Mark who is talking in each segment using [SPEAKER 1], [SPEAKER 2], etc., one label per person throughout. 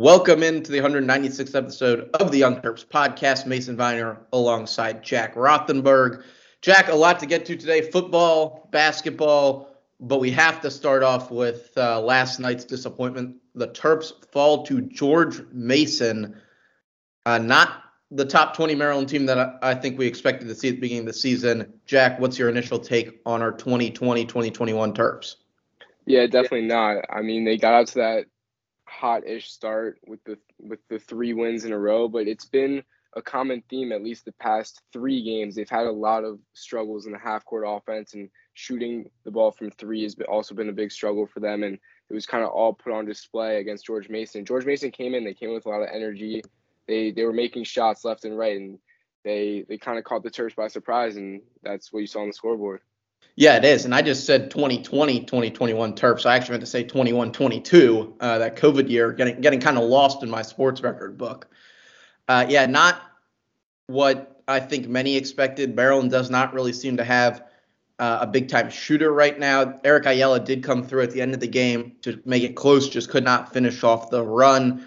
[SPEAKER 1] Welcome into the 196th episode of the Young Terps podcast. Mason Viner alongside Jack Rothenberg. Jack, a lot to get to today football, basketball, but we have to start off with uh, last night's disappointment. The Terps fall to George Mason, uh, not the top 20 Maryland team that I, I think we expected to see at the beginning of the season. Jack, what's your initial take on our 2020 2021 Terps?
[SPEAKER 2] Yeah, definitely not. I mean, they got out to that hot-ish start with the with the three wins in a row, but it's been a common theme at least the past three games. They've had a lot of struggles in the half-court offense, and shooting the ball from three has also been a big struggle for them. And it was kind of all put on display against George Mason. George Mason came in; they came with a lot of energy. They they were making shots left and right, and they they kind of caught the Terps by surprise, and that's what you saw on the scoreboard.
[SPEAKER 1] Yeah, it is. And I just said 2020, 2021 Terps. I actually meant to say 21, 22, uh, that COVID year, getting, getting kind of lost in my sports record book. Uh, yeah, not what I think many expected. Maryland does not really seem to have uh, a big time shooter right now. Eric Ayala did come through at the end of the game to make it close, just could not finish off the run.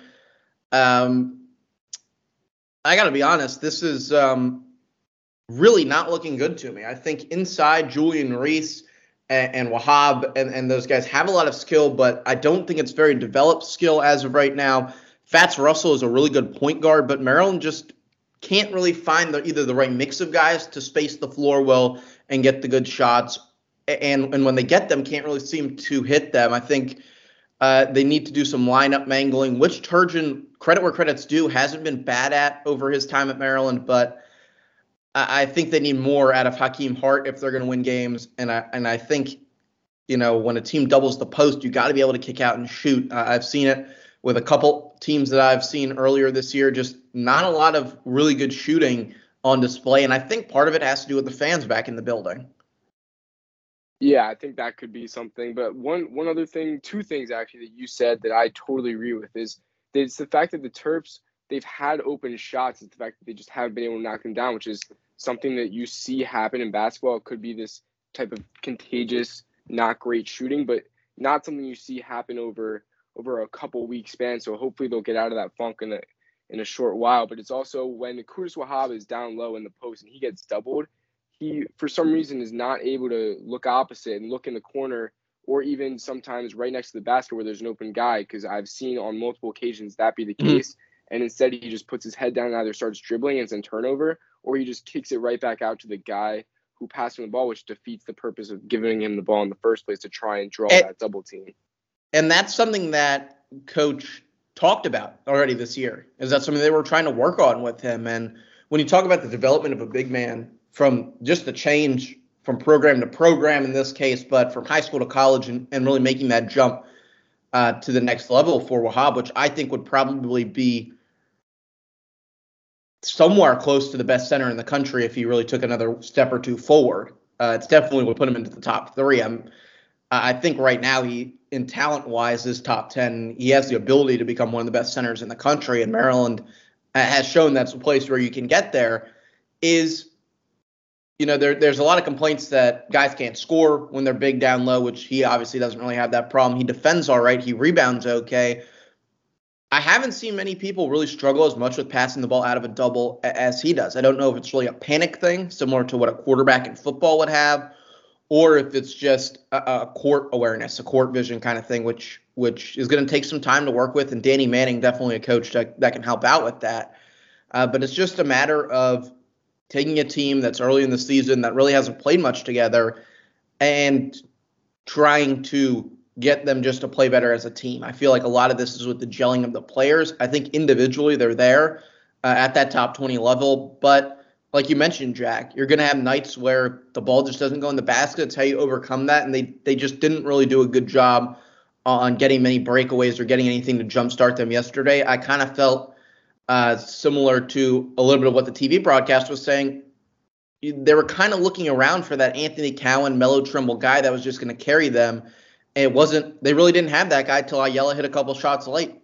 [SPEAKER 1] Um, I got to be honest, this is um, really not looking good to me. I think inside Julian Reese and, and Wahab and, and those guys have a lot of skill, but I don't think it's very developed skill as of right now. Fatts Russell is a really good point guard, but Maryland just can't really find the, either the right mix of guys to space the floor well and get the good shots. And, and when they get them, can't really seem to hit them. I think uh, they need to do some lineup mangling, which Turgeon, credit where credit's due, hasn't been bad at over his time at Maryland, but I think they need more out of Hakim Hart if they're going to win games. And I and I think, you know, when a team doubles the post, you got to be able to kick out and shoot. Uh, I've seen it with a couple teams that I've seen earlier this year. Just not a lot of really good shooting on display, and I think part of it has to do with the fans back in the building.
[SPEAKER 2] Yeah, I think that could be something. But one one other thing, two things actually that you said that I totally agree with is it's the fact that the Terps they've had open shots. It's the fact that they just haven't been able to knock them down, which is something that you see happen in basketball. It could be this type of contagious, not great shooting, but not something you see happen over over a couple week span. So hopefully they'll get out of that funk in a in a short while. But it's also when Qudus Wahab is down low in the post and he gets doubled, he for some reason is not able to look opposite and look in the corner or even sometimes right next to the basket where there's an open guy because I've seen on multiple occasions that be the mm-hmm. And instead he just puts his head down and either starts dribbling and it's in turnover, or he just kicks it right back out to the guy who passed him the ball, which defeats the purpose of giving him the ball in the first place to try and draw and, that double team.
[SPEAKER 1] And that's something that coach talked about already this year. Is that something they were trying to work on with him? And when you talk about the development of a big man from just the change from program to program in this case, but from high school to college and, and really making that jump uh, to the next level for Wahab, which I think would probably be somewhere close to the best center in the country if he really took another step or two forward. Uh, it's definitely would put him into the top three. I'm, I think right now he, in talent wise, is top ten. He has the ability to become one of the best centers in the country, and Maryland has shown that's a place where you can get there. Is you know, there, there's a lot of complaints that guys can't score when they're big down low, which he obviously doesn't really have that problem. He defends all right, he rebounds okay, I haven't seen many people really struggle as much with passing the ball out of a double as he does. I don't know if it's really a panic thing, similar to what a quarterback in football would have, or if it's just a, a court awareness, a court vision kind of thing, which which is going to take some time to work with. And Danny Manning, definitely a coach that, that can help out with that. Uh, but it's just a matter of taking a team that's early in the season that really hasn't played much together and trying to get them just to play better as a team. I feel like a lot of this is with the gelling of the players. I think individually they're there uh, at that top 20 level, but like you mentioned, Jack, you're going to have nights where the ball just doesn't go in the basket. It's how you overcome that, and they they just didn't really do a good job on getting many breakaways or getting anything to jumpstart them yesterday. I kind of felt uh, similar to a little bit of what the TV broadcast was saying. They were kind of looking around for that Anthony Cowan, Melo Trimble guy that was just going to carry them it wasn't. They really didn't have that guy till Ayala hit a couple shots late.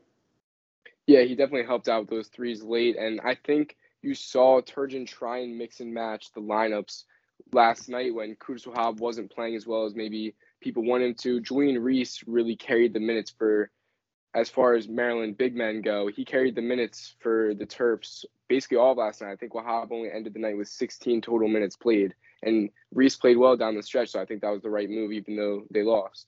[SPEAKER 2] Yeah, he definitely helped out with those threes late, and I think you saw Turgeon try and mix and match the lineups last night when Wahab wasn't playing as well as maybe people want him to. Julian Reese really carried the minutes for as far as Maryland big men go, he carried the minutes for the Terps basically all last night. I think Wahab only ended the night with 16 total minutes played, and Reese played well down the stretch, so I think that was the right move, even though they lost.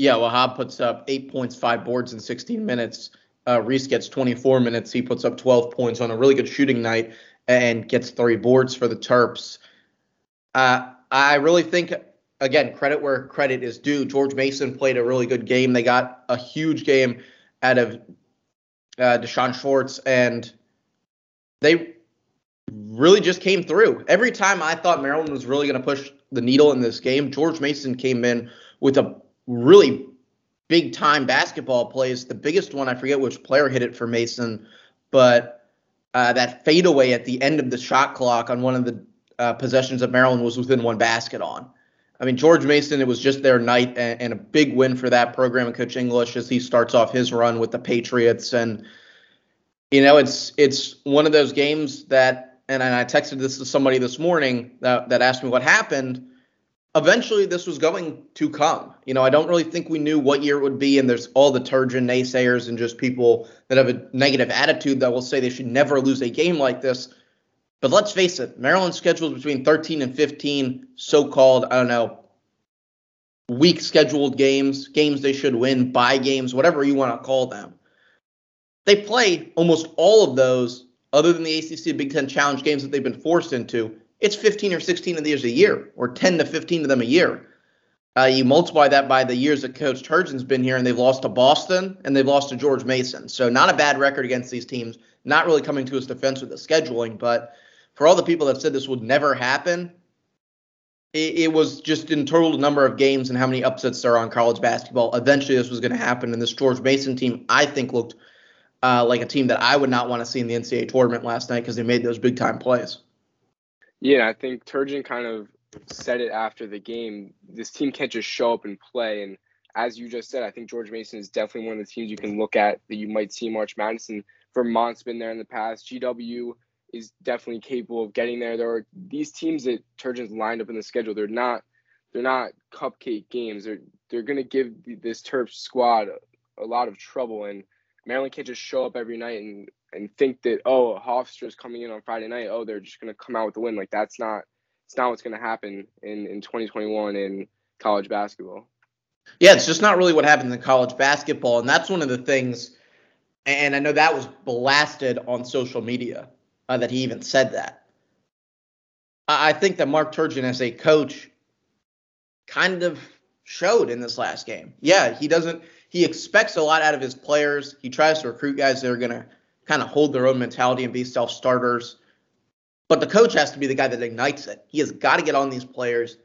[SPEAKER 1] Yeah, Wahab puts up eight points, five boards in 16 minutes. Uh, Reese gets 24 minutes. He puts up 12 points on a really good shooting night and gets three boards for the Terps. Uh, I really think, again, credit where credit is due. George Mason played a really good game. They got a huge game out of uh, D'Shawn Schwartz, and they really just came through. Every time I thought Maryland was really going to push the needle in this game, George Mason came in with a really big time basketball plays. The biggest one, I forget which player hit it for Mason, but uh, that fadeaway at the end of the shot clock on one of the uh, possessions that Maryland was within one basket on. I mean, George Mason, it was just their night and, and, a big win for that program and Coach English as he starts off his run with the Patriots. And, you know, it's it's one of those games that, and I texted this to somebody this morning that, that asked me what happened eventually this was going to come. You know, I don't really think we knew what year it would be, and there's all the Turgeon naysayers and just people that have a negative attitude that will say they should never lose a game like this. But let's face it, Maryland's scheduled between 13 and 15 so-called, I don't know, weak scheduled games, games they should win, bye games, whatever you want to call them. They play almost all of those, other than the ACC Big Ten Challenge games that they've been forced into, it's 15 or 16 of these a year, or 10 to 15 of them a year. Uh, you multiply that by the years that Coach Turgeon's been here, and they've lost to Boston and they've lost to George Mason. So not a bad record against these teams. Not really coming to his defense with the scheduling, but for all the people that said this would never happen, it, it was just in total number of games and how many upsets there are on college basketball. Eventually, this was going to happen, and this George Mason team, I think, looked uh, like a team that I would not want to see in the NCAA tournament last night because they made those big time plays.
[SPEAKER 2] Yeah, I think Turgeon kind of said it after the game. This team can't just show up and play. And as you just said, I think George Mason is definitely one of the teams you can look at that you might see March Madness. And Vermont's been there in the past. GW is definitely capable of getting there. There are these teams that Turgeon's lined up in the schedule. They're not they're not cupcake games. They're they're gonna give this Terps squad a, a lot of trouble. And Maryland can't just show up every night and and think that oh Hofstra's coming in on Friday night oh they're just gonna come out with the win like that's not it's not what's gonna happen in in 2021 in college basketball.
[SPEAKER 1] Yeah, it's just not really what happened in college basketball, and that's one of the things. And I know that was blasted on social media uh, that he even said that. I think that Mark Turgeon, as a coach, kind of showed in this last game. Yeah, he doesn't. He expects a lot out of his players. He tries to recruit guys that are going to kind of hold their own mentality and be self starters. But the coach has to be the guy that ignites it. He has got to get on these players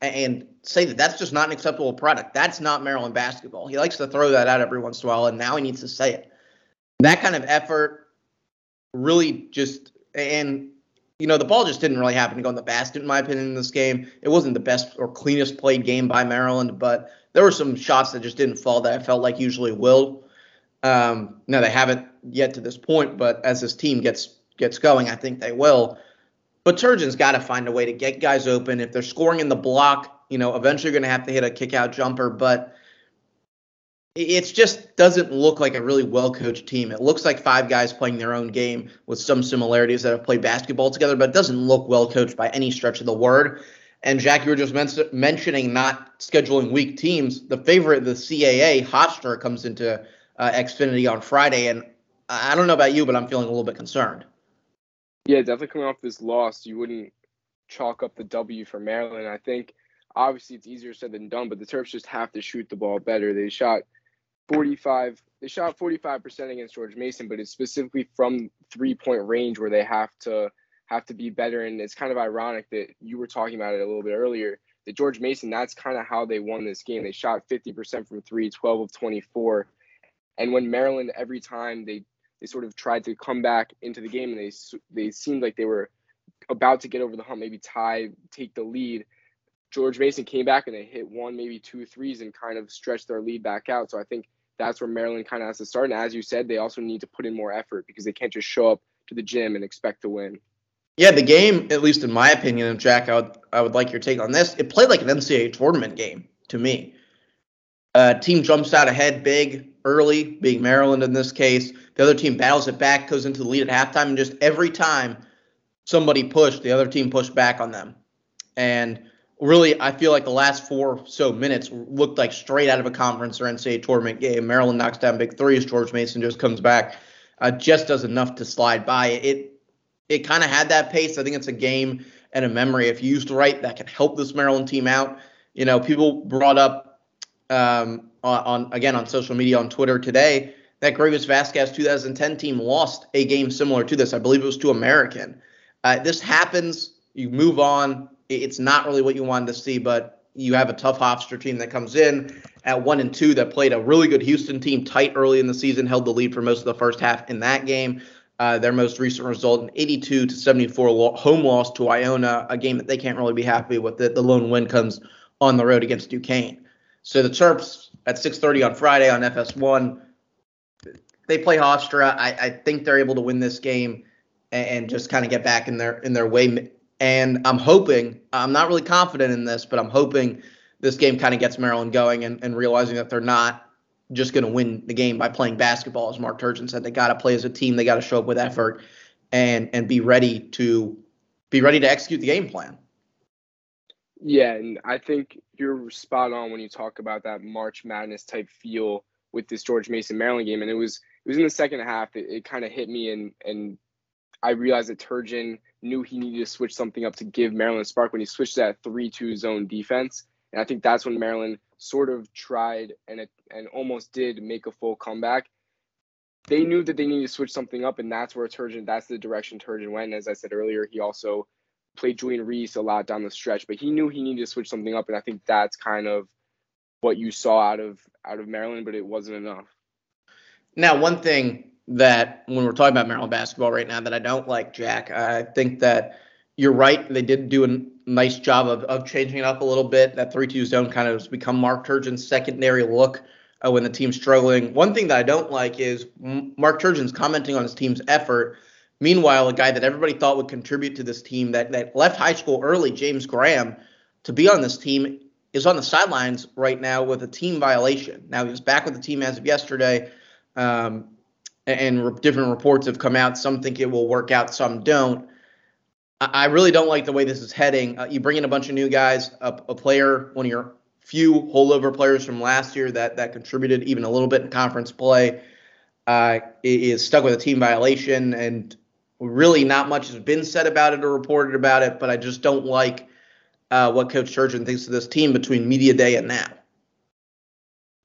[SPEAKER 1] and say that that's just not an acceptable product. That's not Maryland basketball. He likes to throw that out every once in a while, and now he needs to say it. That kind of effort really just and you know the ball just didn't really happen to go in the basket in my opinion in this game. It wasn't the best or cleanest played game by Maryland, but there were some shots that just didn't fall that I felt like usually will. Um, now they haven't yet to this point, but as this team gets gets going, I think they will. But Turgeon's got to find a way to get guys open. If they're scoring in the block, you know, eventually going to have to hit a kick out jumper. But it just doesn't look like a really well coached team. It looks like five guys playing their own game with some similarities that have played basketball together, but it doesn't look well coached by any stretch of the word. And Jack, you were just men- mentioning not scheduling weak teams. The favorite, the CAA, Hofstra, comes into uh, Xfinity on Friday, and I don't know about you, but I'm feeling a little bit concerned.
[SPEAKER 2] Yeah, definitely coming off this loss, you wouldn't chalk up the W for Maryland. I think obviously it's easier said than done, but the Terps just have to shoot the ball better. They shot 45 they shot 45% against George Mason, but it's specifically from three-point range where they have to have to be better and it's kind of ironic that you were talking about it a little bit earlier that George Mason that's kind of how they won this game. They shot 50% from 3, 12 of 24. And when Maryland every time they they sort of tried to come back into the game and they they seemed like they were about to get over the hump, maybe tie, take the lead. George Mason came back and they hit one, maybe two threes and kind of stretched their lead back out. So I think that's where Maryland kind of has to start. And as you said, they also need to put in more effort because they can't just show up to the gym and expect to win.
[SPEAKER 1] Yeah, the game, at least in my opinion, Jack, I would I would like your take on this. It played like an NCAA tournament game to me. Uh, team jumps out ahead big, early, being Maryland in this case. The other team battles it back, goes into the lead at halftime, and just every time somebody pushed, the other team pushed back on them. And really, I feel like the last four or so minutes looked like straight out of a conference or NCAA tournament game. Maryland knocks down big threes. George Mason just comes back, uh, just does enough to slide by. It it kind of had that pace. I think it's a game and a memory, if you used right, that can help this Maryland team out. You know, people brought up um, on, again on social media on Twitter today that Greivis Vasquez 2010 team lost a game similar to this. I believe it was to American. Uh, this happens. You move on. It's not really what you wanted to see, but you have a tough Hofstra team that comes in at one and two that played a really good Houston team tight early in the season, held the lead for most of the first half in that game. Uh, their most recent result, an 82 to 74 home loss to Iona, a game that they can't really be happy with. The, the lone win comes on the road against Duquesne. So the Terps at 6:30 on Friday on FS1, they play Hofstra. I, I think they're able to win this game and, and just kind of get back in their in their way. And I'm hoping, I'm not really confident in this, but I'm hoping this game kind of gets Maryland going and, and realizing that they're not just going to win the game by playing basketball, as Mark Turgeon said. They got to play as a team. They got to show up with effort and and be ready to be ready to execute the game plan.
[SPEAKER 2] Yeah, and I think you're spot on when you talk about that March Madness type feel with this George Mason Maryland game, and it was it was in the second half. It, it kind of hit me, and and I realized that Turgeon knew he needed to switch something up to give Maryland spark when he switched that three-two zone defense, and I think that's when Maryland sort of tried and and almost did make a full comeback. They knew that they needed to switch something up, and that's where Turgeon, that's the direction Turgeon went. As I said earlier, he also played Julian Reese a lot down the stretch, but he knew he needed to switch something up, and I think that's kind of what you saw out of out of Maryland, but it wasn't enough.
[SPEAKER 1] Now, one thing that when we're talking about Maryland basketball right now that I don't like, Jack, I think that you're right. They did do a nice job of, of changing it up a little bit. That 3 2 zone kind of has become Mark Turgeon's secondary look uh, when the team's struggling. One thing that I don't like is Mark Turgeon's commenting on his team's effort. Meanwhile, a guy that everybody thought would contribute to this team that, that left high school early, James Graham, to be on this team is on the sidelines right now with a team violation. Now, he was back with the team as of yesterday, um, and, re- different reports have come out. Some think it will work out, some don't. I really don't like the way this is heading. Uh, you bring in a bunch of new guys, a, a, player, one of your few holdover players from last year that that contributed even a little bit in conference play, uh, is stuck with a team violation, and really not much has been said about it or reported about it. But I just don't like uh, what Coach Turgeon thinks of this team between media day and now.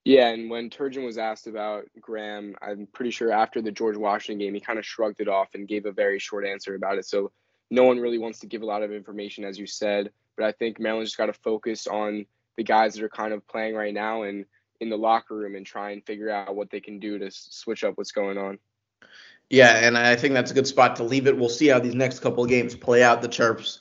[SPEAKER 2] Yeah, and when Turgeon was asked about Graham, I'm pretty sure after the George Washington game, he kind of shrugged it off and gave a very short answer about it. So no one really wants to give a lot of information, as you said. But I think Maryland just got to focus on the guys that are kind of playing right now and in the locker room and try and figure out what they can do to switch up what's going on.
[SPEAKER 1] Yeah, and I think that's a good spot to leave it. We'll see how these next couple of games play out. The Terps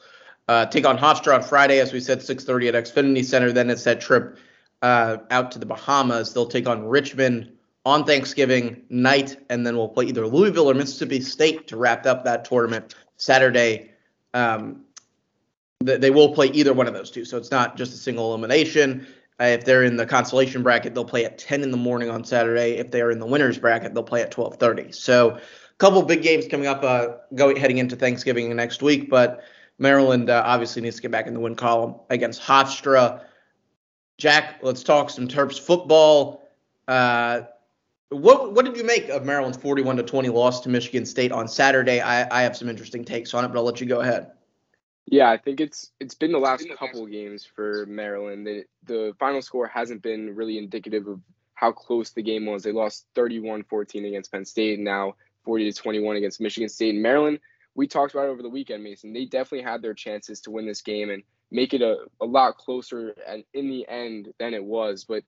[SPEAKER 1] uh, take on Hofstra on Friday, as we said, 6:30 at Xfinity Center. Then it's that trip uh, out to the Bahamas. They'll take on Richmond on Thanksgiving night, and then we'll play either Louisville or Mississippi State to wrap up that tournament Saturday. Um, they will play either one of those two, so it's not just a single elimination. Uh, if they're in the consolation bracket, they'll play at 10 in the morning on Saturday. If they're in the winners bracket, they'll play at 12:30. So, a couple big games coming up, uh, going heading into Thanksgiving next week. But Maryland uh, obviously needs to get back in the win column against Hofstra. Jack, let's talk some Terps football. Uh, what what did you make of Maryland's 41 to 20 loss to Michigan State on Saturday? I, I have some interesting takes on it, but I'll let you go ahead.
[SPEAKER 2] Yeah, I think it's it's been the last couple games for Maryland. The, the final score hasn't been really indicative of how close the game was. They lost 31-14 against Penn State, and now 40 to 21 against Michigan State. And Maryland, we talked about it over the weekend, Mason. They definitely had their chances to win this game and make it a, a lot closer and in the end than it was. But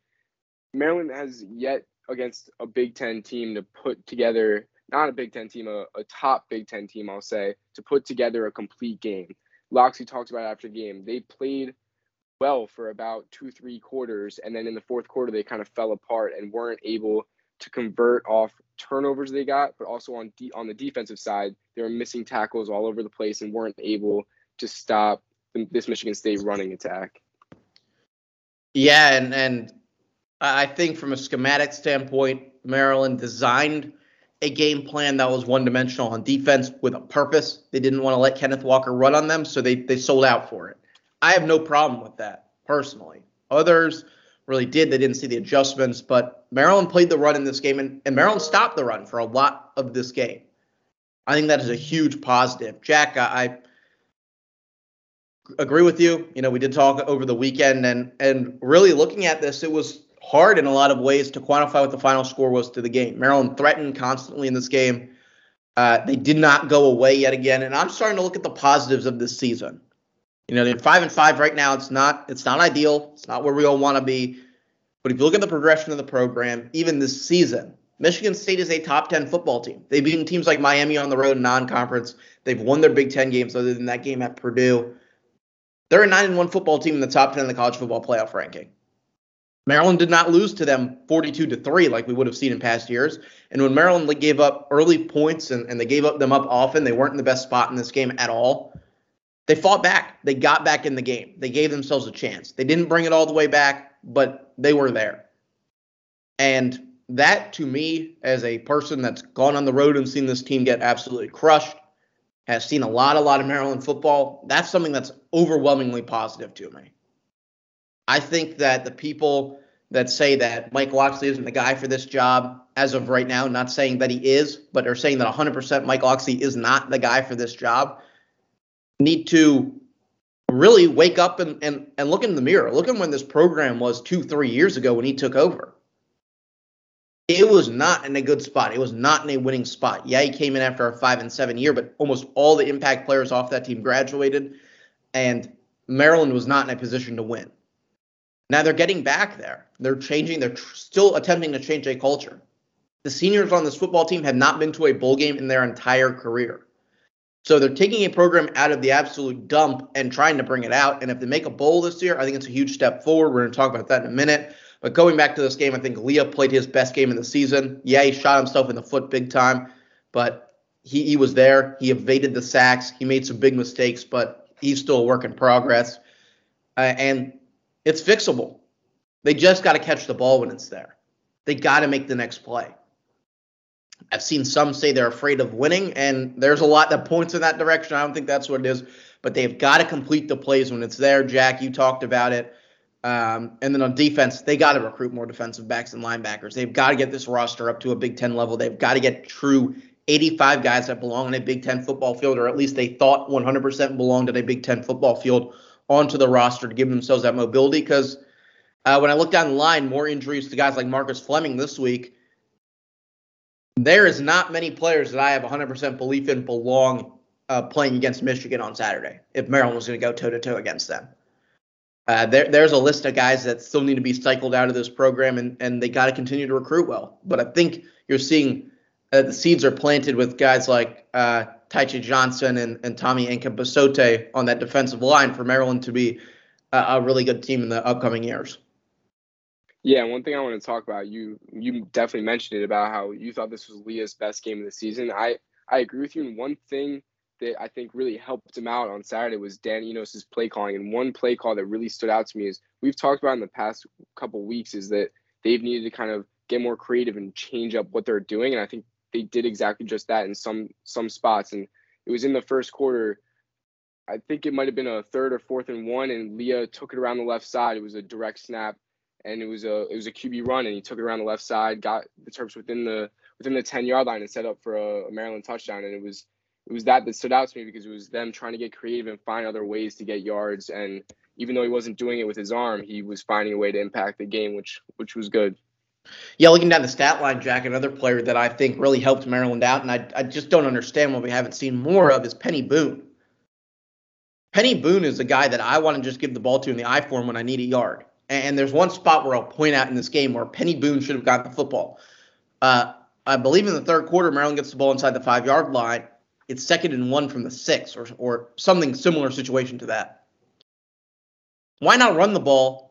[SPEAKER 2] Maryland has yet against a Big Ten team to put together not a Big Ten team, a, a top Big Ten team, I'll say, to put together a complete game. Locksley talked about after the game. They played well for about two, three quarters, and then in the fourth quarter they kind of fell apart and weren't able to convert off turnovers they got, but also on de- on the defensive side, they were missing tackles all over the place and weren't able to stop this Michigan State running attack.
[SPEAKER 1] Yeah, and and I think from a schematic standpoint, Maryland designed a game plan that was one dimensional on defense with a purpose. They didn't want to let Kenneth Walker run on them, so they, they sold out for it. I have no problem with that personally. Others really did. They didn't see the adjustments, but Maryland played the run in this game, and, and Maryland stopped the run for a lot of this game. I think that is a huge positive. Jack, I, I agree with you. You know, we did talk over the weekend, and and really looking at this, it was hard in a lot of ways to quantify what the final score was to the game. Maryland threatened constantly in this game. Uh, they did not go away yet again, and I'm starting to look at the positives of this season. You know, they're five and five right now. It's not it's not ideal. It's not where we all want to be. But if you look at the progression of the program, even this season, Michigan State is a top 10 football team. They've beaten teams like Miami on the road in non-conference. They've won their Big Ten games other than that game at Purdue. They're a 9 and 1 football team in the top 10 in the college football playoff ranking. Maryland did not lose to them 42 to 3 like we would have seen in past years. And when Maryland gave up early points and, and they gave up them up often, they weren't in the best spot in this game at all. They fought back. They got back in the game. They gave themselves a chance. They didn't bring it all the way back, but they were there. And that to me, as a person that's gone on the road and seen this team get absolutely crushed, has seen a lot, a lot of Maryland football, that's something that's overwhelmingly positive to me. I think that the people that say that Mike Locksley isn't the guy for this job as of right now, not saying that he is, but are saying that 100% Mike Locksley is not the guy for this job, need to really wake up and, and, and look in the mirror. Look at when this program was two, three years ago when he took over. It was not in a good spot. It was not in a winning spot. Yeah, he came in after a five and seven year, but almost all the impact players off that team graduated, and Maryland was not in a position to win. Now they're getting back there. They're changing. They're tr- still attempting to change a culture. The seniors on this football team have not been to a bowl game in their entire career. So they're taking a program out of the absolute dump and trying to bring it out. And if they make a bowl this year, I think it's a huge step forward. We're going to talk about that in a minute. But going back to this game, I think Leah played his best game in the season. Yeah, he shot himself in the foot big time, but he, he was there. He evaded the sacks. He made some big mistakes, but he's still a work in progress. Uh, and it's fixable. They just got to catch the ball when it's there. They got to make the next play. I've seen some say they're afraid of winning, and there's a lot that points in that direction. I don't think that's what it is, but they've got to complete the plays when it's there. Jack, you talked about it. Um, and then on defense, they got to recruit more defensive backs and linebackers. They've got to get this roster up to a Big Ten level. They've got to get true 85 guys that belong in a Big Ten football field, or at least they thought 100% belonged in a Big Ten football field onto the roster to give themselves that mobility. Because uh, when I look down the line, more injuries to guys like Marcus Fleming this week. There is not many players that I have 100% belief in belong uh, playing against Michigan on Saturday if Maryland was going to go toe to toe against them. Uh, there, there's a list of guys that still need to be cycled out of this program, and, and they got to continue to recruit well. But I think you're seeing uh, the seeds are planted with guys like uh, Tyche Johnson and, and Tommy Akingbesote on that defensive line for Maryland to be a, a really good team in the upcoming years.
[SPEAKER 2] Yeah, one thing I want to talk about, you you definitely mentioned it about how you thought this was Leah's best game of the season. I I agree with you. And one thing that I think really helped him out on Saturday was Dan Enos's play calling. And one play call that really stood out to me is we've talked about in the past couple weeks is that they've needed to kind of get more creative and change up what they're doing. And I think they did exactly just that in some some spots. And it was in the first quarter. I think it might have been a third or fourth and one, and Leah took it around the left side. It was a direct snap, and it was a it was a QB run, and he took it around the left side, got the Terps within the within the ten yard line, and set up for a, a Maryland touchdown. And it was it was that that stood out to me because it was them trying to get creative and find other ways to get yards. And even though he wasn't doing it with his arm, he was finding a way to impact the game, which which was good.
[SPEAKER 1] Yeah, looking down the stat line, Jack, another player that I think really helped Maryland out, and I, I just don't understand what we haven't seen more of is Penny Boone. Penny Boone is a guy that I want to just give the ball to in the I form when I need a yard. And there's one spot where I'll point out in this game where Penny Boone should have gotten the football. Uh, I believe in the third quarter, Maryland gets the ball inside the five yard line it's second and one from the six or, or something similar situation to that. Why not run the ball?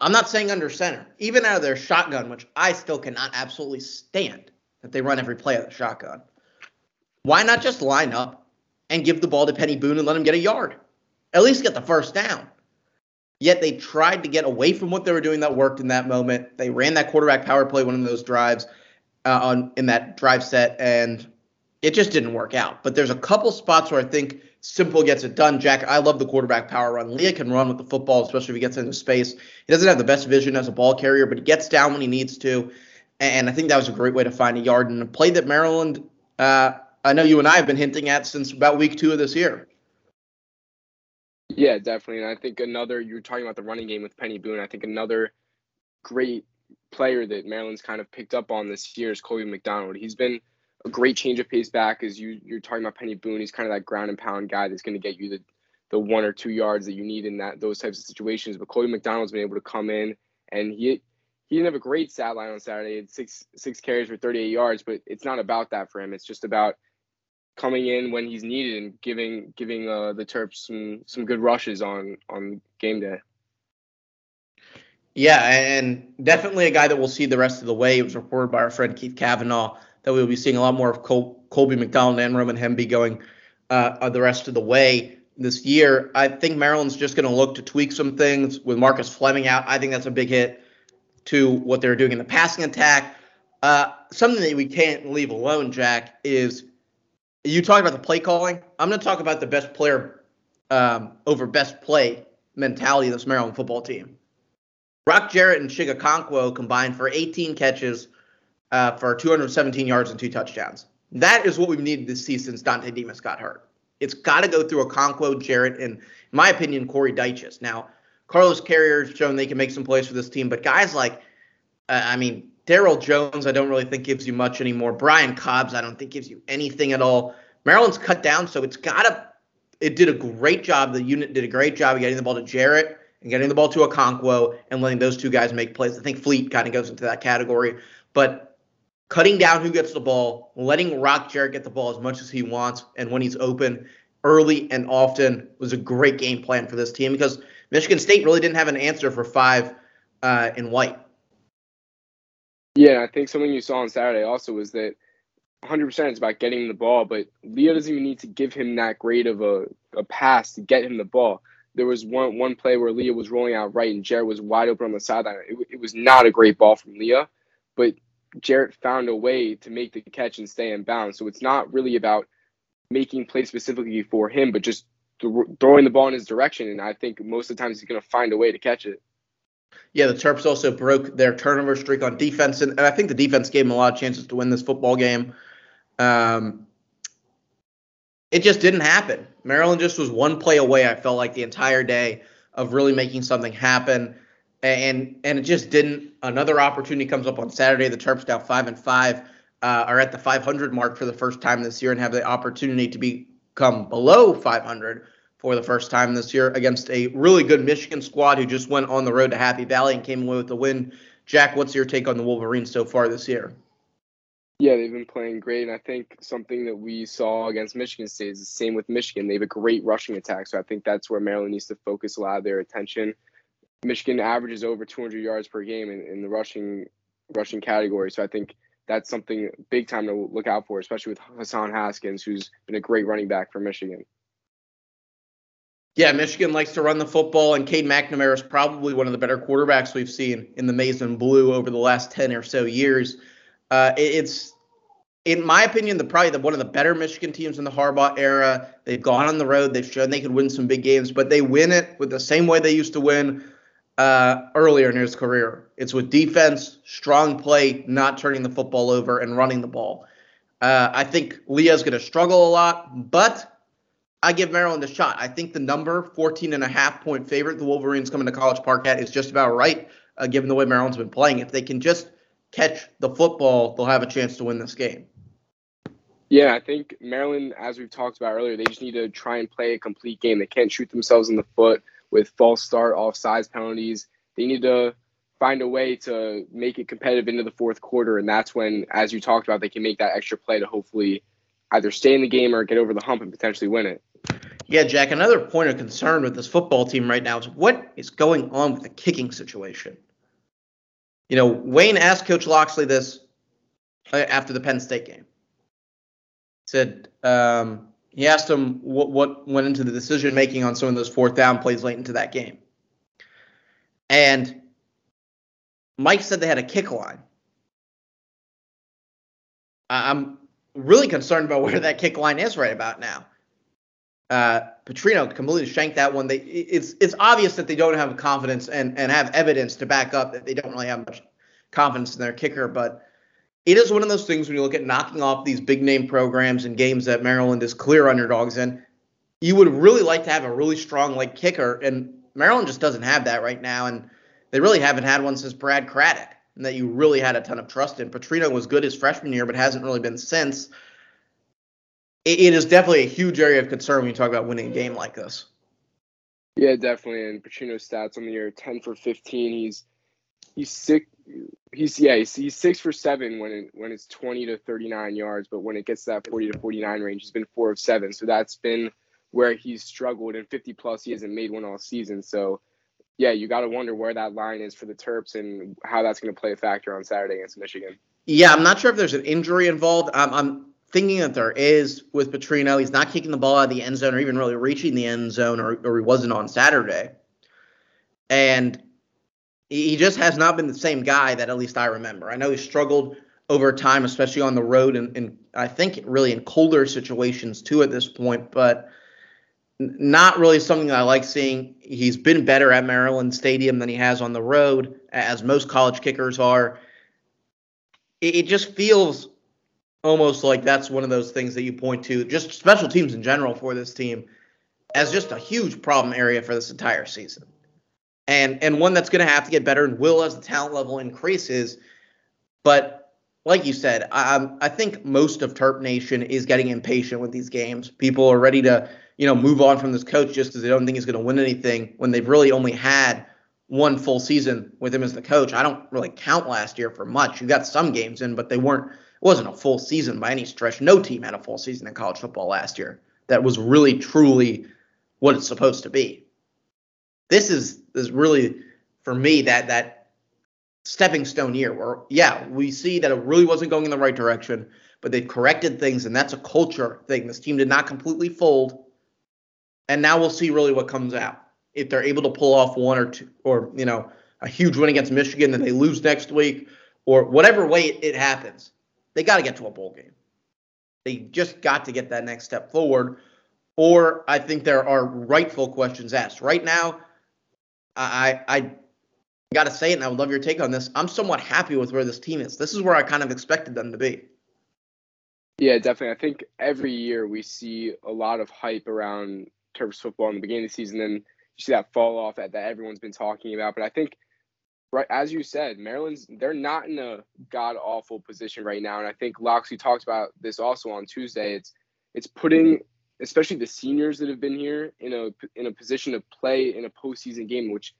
[SPEAKER 1] I'm not saying under center, even out of their shotgun, which I still cannot absolutely stand that they run every play of the shotgun. Why not just line up and give the ball to Penny Boone and let him get a yard? At least get the first down. Yet they tried to get away from what they were doing that worked in that moment. They ran that quarterback power play one of those drives uh, on in that drive set, and it just didn't work out. But there's a couple spots where I think Simple gets it done. Jack, I love the quarterback power run. Leah can run with the football, especially if he gets into space. He doesn't have the best vision as a ball carrier, but he gets down when he needs to. And I think that was a great way to find a yard and a play that Maryland, uh, I know you and I have been hinting at since about week two of this year.
[SPEAKER 2] Yeah, definitely. And I think another, you were talking about the running game with Penny Boone. I think another great player that Maryland's kind of picked up on this year is Colby McDonald. He's been a great change of pace back is you you're talking about Penny Boone. He's kind of that ground and pound guy that's going to get you the the one or two yards that you need in that those types of situations. But Colby McDonald's been able to come in and he he didn't have a great stat line on Saturday. He had six six carries for 38 yards, but it's not about that for him. It's just about coming in when he's needed and giving giving uh, the Terps some some good rushes on on game day.
[SPEAKER 1] Yeah, and definitely a guy that we'll see the rest of the way. It was reported by our friend Keith Kavanaugh that we'll be seeing a lot more of Col- Colby McDonald and Roman Hemby going uh, the rest of the way this year. I think Maryland's just going to look to tweak some things with Marcus Fleming out. I think that's a big hit to what they're doing in the passing attack. Uh, something that we can't leave alone, Jack, is you talk about the play calling. I'm going to talk about the best player um, over best play mentality of this Maryland football team. Rock Jarrett and Chig Okonkwo combined for 18 catches uh, for 217 yards and two touchdowns. That is what we've needed to see since Dontay Demus got hurt. It's got to go through Okonkwo, Jarrett, and in my opinion, Corey Dyches. Now, Carlos Carriere has shown they can make some plays for this team, but guys like, uh, I mean, Daryl Jones, I don't really think gives you much anymore. Brian Cobbs, I don't think gives you anything at all. Maryland's cut down, so it's got to. It did a great job. The unit did a great job of getting the ball to Jarrett and getting the ball to a Okonkwo and letting those two guys make plays. I think Fleet kind of goes into that category, but cutting down who gets the ball, letting Rock Jarrett get the ball as much as he wants, and when he's open early and often was a great game plan for this team because Michigan State really didn't have an answer for five uh, in white.
[SPEAKER 2] Yeah, I think something you saw on Saturday also was that 100% it's about getting the ball, but Leo doesn't even need to give him that great of a, a pass to get him the ball there was one one play where Leah was rolling out right and Jarrett was wide open on the sideline. It, it was not a great ball from Leah, but Jarrett found a way to make the catch and stay in bounds. So it's not really about making plays specifically for him, but just th- throwing the ball in his direction. And I think most of the times he's going to find a way to catch it.
[SPEAKER 1] Yeah, the Terps also broke their turnover streak on defense, and, and I think the defense gave them a lot of chances to win this football game. Um, it just didn't happen. Maryland just was one play away. I felt like the entire day of really making something happen, and and it just didn't. Another opportunity comes up on Saturday. The Terps now five and five uh, are at the 500 mark for the first time this year and have the opportunity to become below 500 for the first time this year against a really good Michigan squad who just went on the road to Happy Valley and came away with the win. Jack, what's your take on the Wolverines so far this year?
[SPEAKER 2] Yeah, they've been playing great, and I think something that we saw against Michigan State is the same with Michigan. They have a great rushing attack, so I think that's where Maryland needs to focus a lot of their attention. Michigan averages over 200 yards per game in, in the rushing rushing category, so I think that's something big time to look out for, especially with Hassan Haskins, who's been a great running back for Michigan.
[SPEAKER 1] Yeah, Michigan likes to run the football, and Cade McNamara is probably one of the better quarterbacks we've seen in the maize and blue over the last 10 or so years. Uh, it's, in my opinion, the probably the, one of the better Michigan teams in the Harbaugh era. They've gone on the road. They've shown they could win some big games, but they win it with the same way they used to win uh, earlier in his career. It's with defense, strong play, not turning the football over, and running the ball. Uh, I think Leah's going to struggle a lot, but I give Maryland a shot. I think the number 14 and a half point favorite the Wolverines coming to College Park at is just about right, uh, given the way Maryland's been playing. If they can just catch the football, they'll have a chance to win this game.
[SPEAKER 2] Yeah, I think Maryland, as we've talked about earlier, they just need to try and play a complete game. They can't shoot themselves in the foot with false start, off sides penalties. They need to find a way to make it competitive into the fourth quarter, and that's when, as you talked about, they can make that extra play to hopefully either stay in the game or get over the hump and potentially win it.
[SPEAKER 1] Yeah, Jack. Another point of concern with this football team right now is what is going on with the kicking situation. You know, Wayne asked Coach Locksley this uh, after the Penn State game. He said um, he asked him what, what went into the decision making on some of those fourth down plays late into that game. And Mike said they had a kick line. I'm really concerned about where that kick line is right about now. Uh, Petrino completely shanked that one. They it's it's obvious that they don't have confidence and and have evidence to back up that they don't really have much confidence in their kicker. But it is one of those things when you look at knocking off these big name programs and games that Maryland is clear underdogs in. You would really like to have a really strong like kicker, and Maryland just doesn't have that right now. And they really haven't had one since Brad Craddock, and that you really had a ton of trust in. Petrino was good his freshman year, but hasn't really been since. it, it is definitely a huge area of concern when you talk about winning a game like this.
[SPEAKER 2] Yeah, definitely. And Petrino's stats on the year: ten for fifteen. He's he's sick. He's yeah, he's, he's six for seven when it, when it's twenty to thirty nine yards, but when it gets to that forty to forty nine range, he's been four of seven. So that's been where he's struggled. And fifty plus, he hasn't made one all season. So yeah, you got to wonder where that line is for the Terps and how that's going to play a factor on Saturday against Michigan.
[SPEAKER 1] Yeah, I'm not sure if there's an injury involved. I'm, I'm thinking that there is with Petrino. He's not kicking the ball out of the end zone or even really reaching the end zone, or, or he wasn't on Saturday. And he just has not been the same guy that at least I remember. I know he struggled over time, especially on the road, and, and I think really in colder situations too at this point, but not really something I like seeing. He's been better at Maryland Stadium than he has on the road, as most college kickers are. It, it just feels almost like that's one of those things that you point to, just special teams in general for this team, as just a huge problem area for this entire season. And and one that's going to have to get better and will as the talent level increases. But like you said, I, I think most of Terp Nation is getting impatient with these games. People are ready to you know, move on from this coach just because they don't think he's going to win anything when they've really only had one full season with him as the coach. I don't really count last year for much. You got some games in, but they weren't. It wasn't a full season by any stretch. No team had a full season in college football last year. That was really truly what it's supposed to be. This is is really for me that that stepping stone year where yeah we see that it really wasn't going in the right direction, but they've corrected things and that's a culture thing. This team did not completely fold and now we'll see really what comes out. If they're able to pull off one or two, or you know, a huge win against Michigan, then they lose next week, or whatever way it, it happens, they got to get to a bowl game. They just got to get that next step forward. Or I think there are rightful questions asked. Right now, I I got to say it, and I would love your take on this. I'm somewhat happy with where this team is. This is where I kind of expected them to be.
[SPEAKER 2] Yeah, definitely. I think every year we see a lot of hype around Terps football in the beginning of the season, and you see that fall off that, that everyone's been talking about. But I think, right as you said, Maryland's they're not in a god awful position right now, and I think Locksley talked about this also on Tuesday. It's it's putting especially the seniors that have been here in a in a position to play in a postseason game, which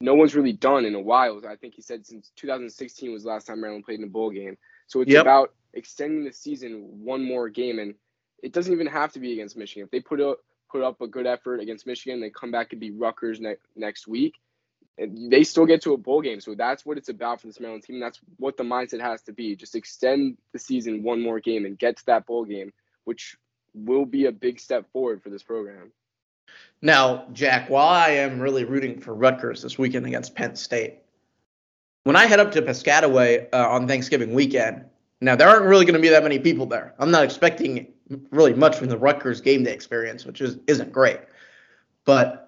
[SPEAKER 2] no one's really done in a while. I think he said since 2016 was the last time Maryland played in a bowl game. So it's yep. about extending the season one more game, and it doesn't even have to be against Michigan. If they put up put up a good effort against Michigan, they come back and beat Rutgers ne- next week, and they still get to a bowl game. So that's what it's about for this Maryland team. That's what the mindset has to be. Just extend the season one more game and get to that bowl game, which will be a big step forward for this program.
[SPEAKER 1] Now, Jack, while I am really rooting for Rutgers this weekend against Penn State, when I head up to Piscataway uh, on Thanksgiving weekend, now there aren't really going to be that many people there. I'm not expecting really much from the Rutgers game day experience, which is isn't great. But